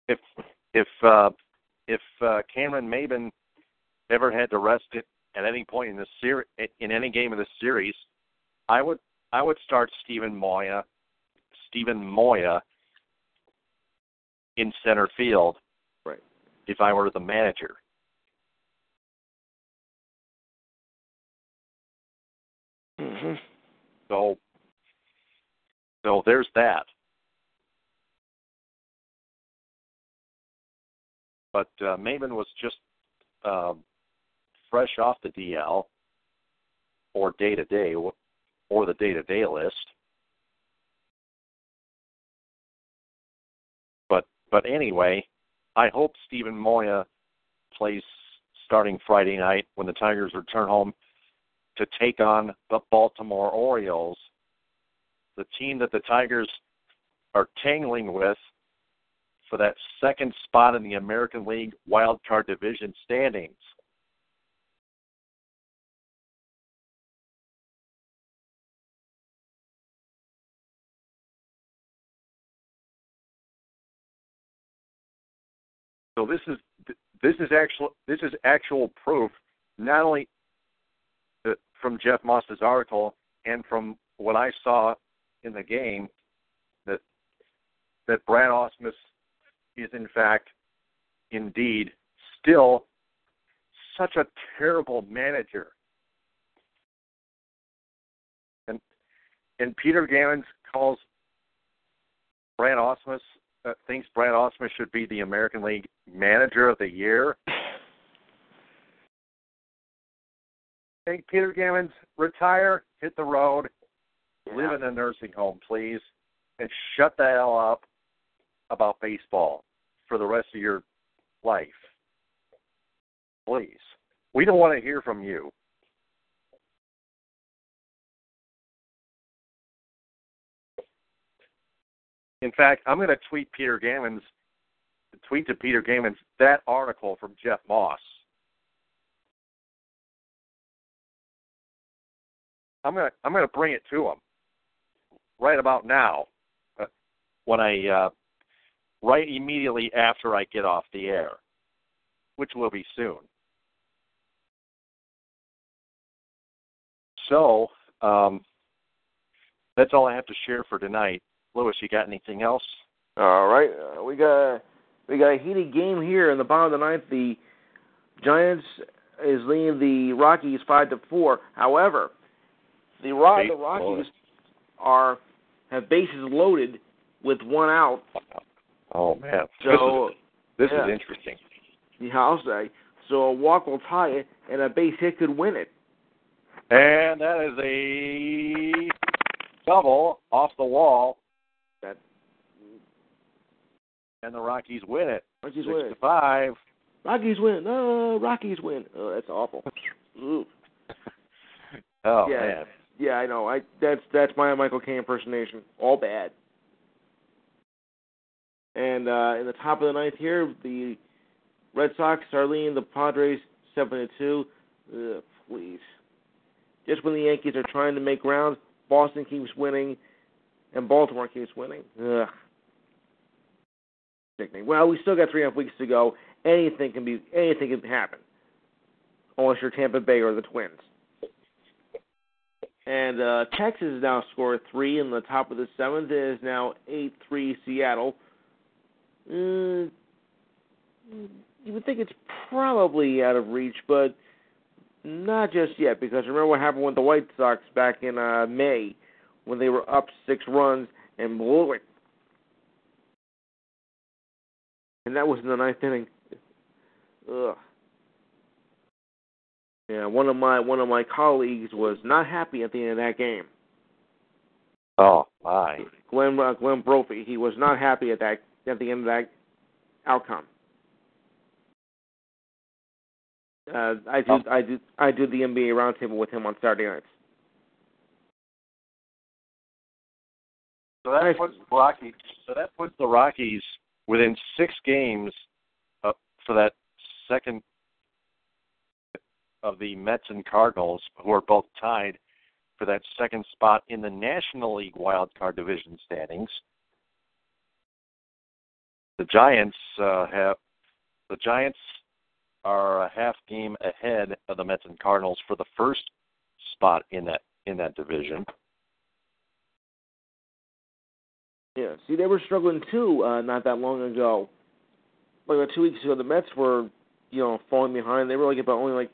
If if uh, if uh, Cameron Maybin ever had to rest it at any point in the series in any game of the series, I would I would start Steven Moya Steven Moya in center field. Right. If I were the manager. Mm-hmm. So so there's that. But uh, Maybin was just um, fresh off the DL or day to day or the day to day list. But but anyway, I hope Steven Moya plays starting Friday night when the Tigers return home to take on the Baltimore Orioles, the team that the Tigers are tangling with for that second spot in the American League Wild Card Division standings. So this is this is actual this is actual proof, not only uh, from Jeff Moss's article and from what I saw in the game, that that Brad Ausmus is in fact, indeed, still such a terrible manager. And and Peter Gammons calls Brad Ausmus uh, thinks Brad Ausmus should be the American League Manager of the Year. Hey, Peter Gammons, retire, hit the road, yeah. live in a nursing home, please, and shut the hell up about baseball for the rest of your life. Please. We don't want to hear from you. In fact, I'm going to tweet Peter Gammons, tweet to Peter Gammons that article from Jeff Moss. I'm going to I'm going to bring it to him right about now uh, when I uh, right immediately after I get off the air, which will be soon. So um, that's all I have to share for tonight. Lewis, you got anything else? All right, uh, we got we got a heated game here in the bottom of the ninth. The Giants is leading the Rockies five to four. However, the, Ro- the Rockies are have bases loaded with one out. Oh man, so this is, this yeah. is interesting. Yeah, I'll say. So a walk will tie it, and a base hit could win it. And that is a double off the wall and the Rockies win it. Rockies win. to five. Rockies win. No, Rockies win. Oh, that's awful. Oh yeah, man. Yeah, I know. I that's that's my Michael Kay impersonation. All bad. And uh, in the top of the ninth here, the Red Sox are leading the Padres seven to two. Ugh, please. Just when the Yankees are trying to make ground, Boston keeps winning, and Baltimore keeps winning. Ugh sickening. Well, we still got three and a half weeks to go. Anything can be anything can happen, unless you're Tampa Bay or the Twins. And uh, Texas now scored three in the top of the seventh. It is now eight three Seattle. Uh, you would think it's probably out of reach, but not just yet. Because remember what happened with the White Sox back in uh, May when they were up six runs and blew it and that was in the ninth inning. Ugh. Yeah, one of my one of my colleagues was not happy at the end of that game. Oh my! Glenn uh, Glenn Brophy, he was not happy at that at the end of that outcome. Uh, I do oh. I do I do the NBA roundtable with him on Saturday nights. So that puts Rockies. So that puts the Rockies within six games uh, for that second of the Mets and Cardinals, who are both tied for that second spot in the National League Wild Card Division standings. The Giants uh, have the Giants are a half game ahead of the Mets and Cardinals for the first spot in that in that division. Yeah, see, they were struggling too uh, not that long ago. Like about two weeks ago, the Mets were, you know, falling behind. They were like about only like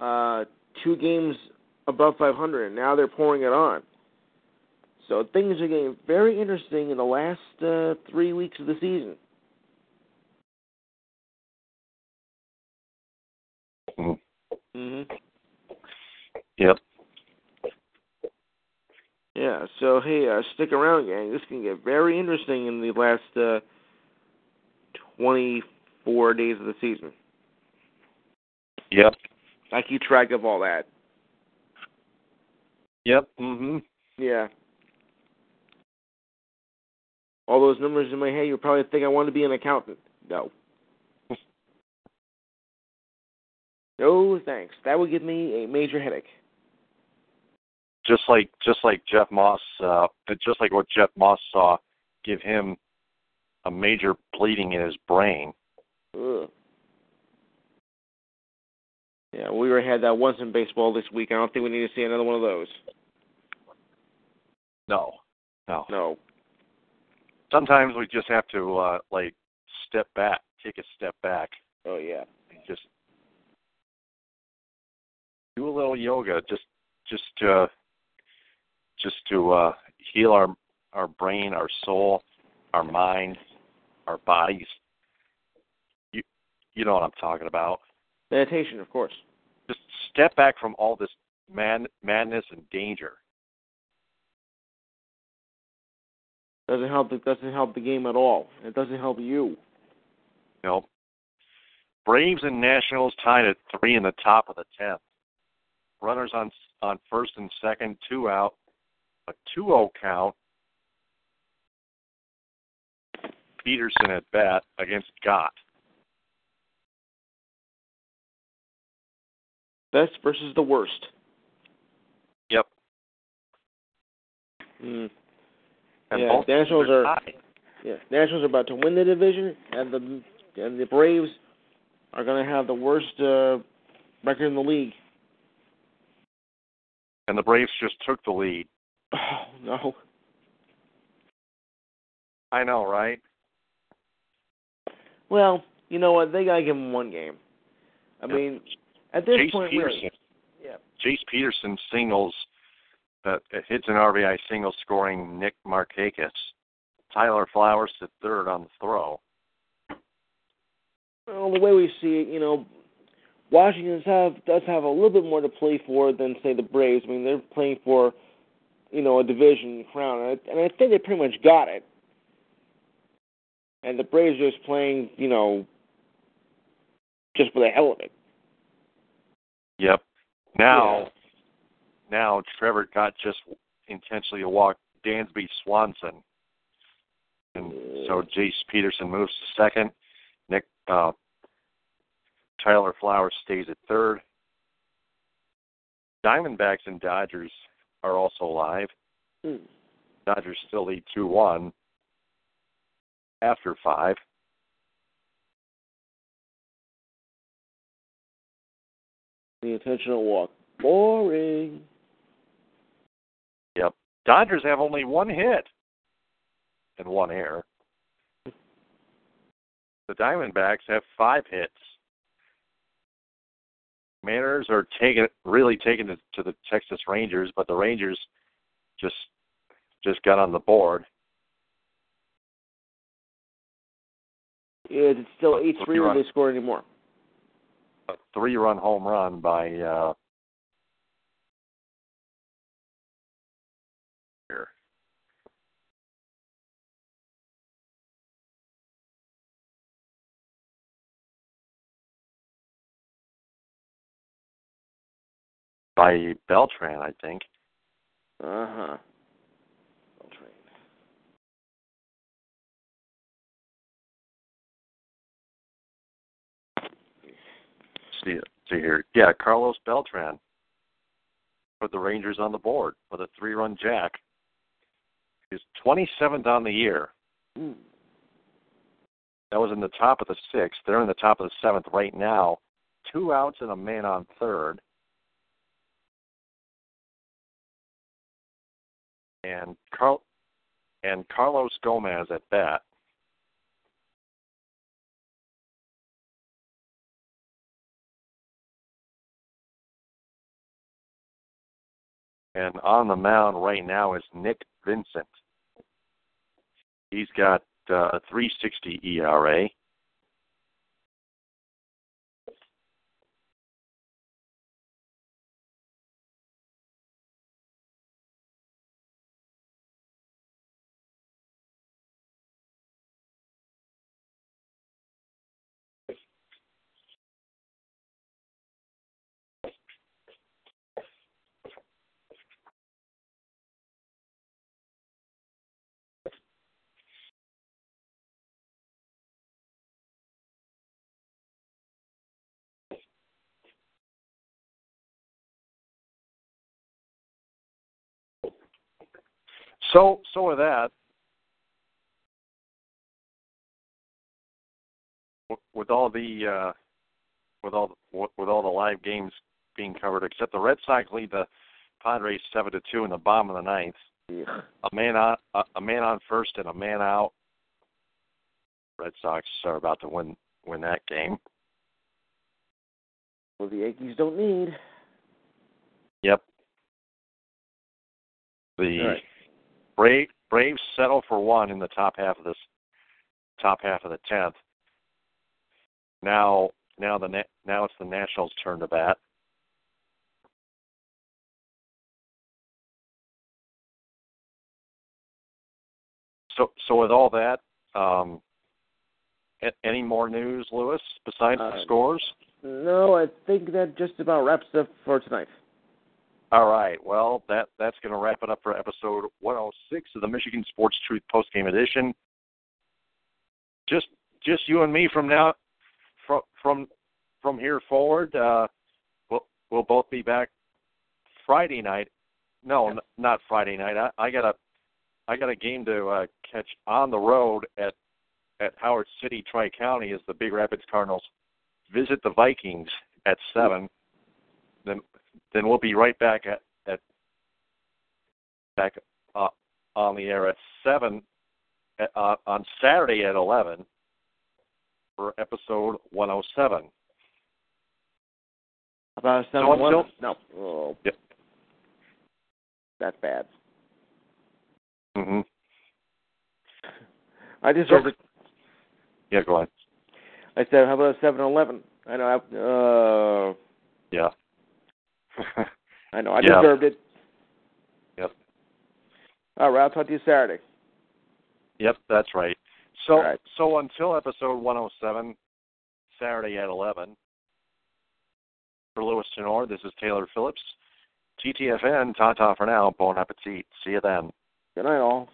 uh, two games above 500, and now they're pouring it on. So things are getting very interesting in the last uh, three weeks of the season. Mm-hmm. Mhm. Yep. Yeah. So hey, uh, stick around, gang. This can get very interesting in the last uh, 24 days of the season. Yep. I keep track of all that. Yep. Mhm. Yeah. All those numbers in my head, you probably think I want to be an accountant. No. no, thanks. That would give me a major headache. Just like just like Jeff Moss, uh, just like what Jeff Moss saw, give him a major bleeding in his brain. Ugh. Yeah, we already had that once in baseball this week. I don't think we need to see another one of those. No. No. No. Sometimes we just have to uh like step back, take a step back, Oh yeah. and just do a little yoga, just just uh just to uh heal our our brain, our soul, our mind, our bodies. You you know what I'm talking about. Meditation, of course. Just step back from all this man madness and danger. Doesn't help. It doesn't help the game at all. It doesn't help you. Know. Braves and Nationals tied at three in the top of the tenth. Runners on on first and second, two out, a 2-0 count. Peterson at bat against Gott. Best versus the worst. Yep. Mm. And Yeah, both Nationals are tied. Yeah, Nationals are about to win the division, and the and the Braves are going to have the worst uh, record in the league. and the Braves just took the lead. Oh no. I know, right? Well, you know what? They got to give him one game. I Yeah. mean, at this Chase point, Peterson. really. Yeah. Jace Peterson singles uh, hits an RBI single scoring Nick Markakis. Tyler Flowers to third on the throw. Well, the way we see it, you know, Washington have does have a little bit more to play for than say the Braves. I mean, they're playing for, you know, a division crown, and I, and I think they pretty much got it. And the Braves are just playing, you know, just for the hell of it. Yep. Now, now Trevor Gott just intentionally to walk Dansby Swanson, and so Jace Peterson moves to second. Nick uh, Tyler Flowers stays at third. Diamondbacks and Dodgers are also live. Hmm. Dodgers still lead two one after five. The intentional walk. Boring. Yep. Dodgers have only one hit and one error. The Diamondbacks have five hits. Mariners are taking really taking it to the Texas Rangers, but the Rangers just just got on the board. Yeah, it's still eight three when Three-run. they score anymore. A three-run home run by uh, by Beltran, I think. Uh huh. See, see here. Yeah, Carlos Beltran put the Rangers on the board with a three-run jack. He's 27th on the year. Mm. That was in the top of the sixth. They're in the top of the seventh right now. Two outs and a man on third. And Carl and Carlos Gomez at bat. And on the mound right now is Nick Vincent. He's got uh, a 360 ERA. So so with that, with all the uh, with all with all the live games being covered, except the Red Sox lead the Padres seven to two in the bottom of the ninth. Yeah. A man on a, a man on first and a man out. Red Sox are about to win win that game. Well, the Yankees don't need. Yep. The right. Brave, Braves settle for one in the top half of this top half of the tenth. Now, now the now it's the Nationals' turn to bat. So, so with all that, um, a- any more news, Lewis, besides the Uh, scores? No, I think that just about wraps up for tonight. All right. Well, that that's going to wrap it up for episode 106 of the Michigan Sports Truth Postgame Edition. Just just you and me from now from from from here forward. Uh, we'll we'll both be back Friday night. No, n- not Friday night. I, I got a I got a game to uh, catch on the road at at Howard City, Tri County, as the Big Rapids Cardinals visit the Vikings at seven. Then then we'll be right back at at back uh, on the air at seven uh, on Saturday at eleven for episode one hundred seven. About seven No, one. until- No. Oh. Yep. That's bad. Mm-hmm. I deserve it. Yeah, go on. I said, how about seven eleven? I know. I, uh, Yeah. I know. I Yeah. deserved it. Yep. All right. I'll talk to you Saturday. Yep, that's right. So right. so until episode 107, Saturday at 11. For Lewis Tenor, this is Taylor Phillips. TTFN, ta ta for now. Bon appetit. See you then. Good night, all.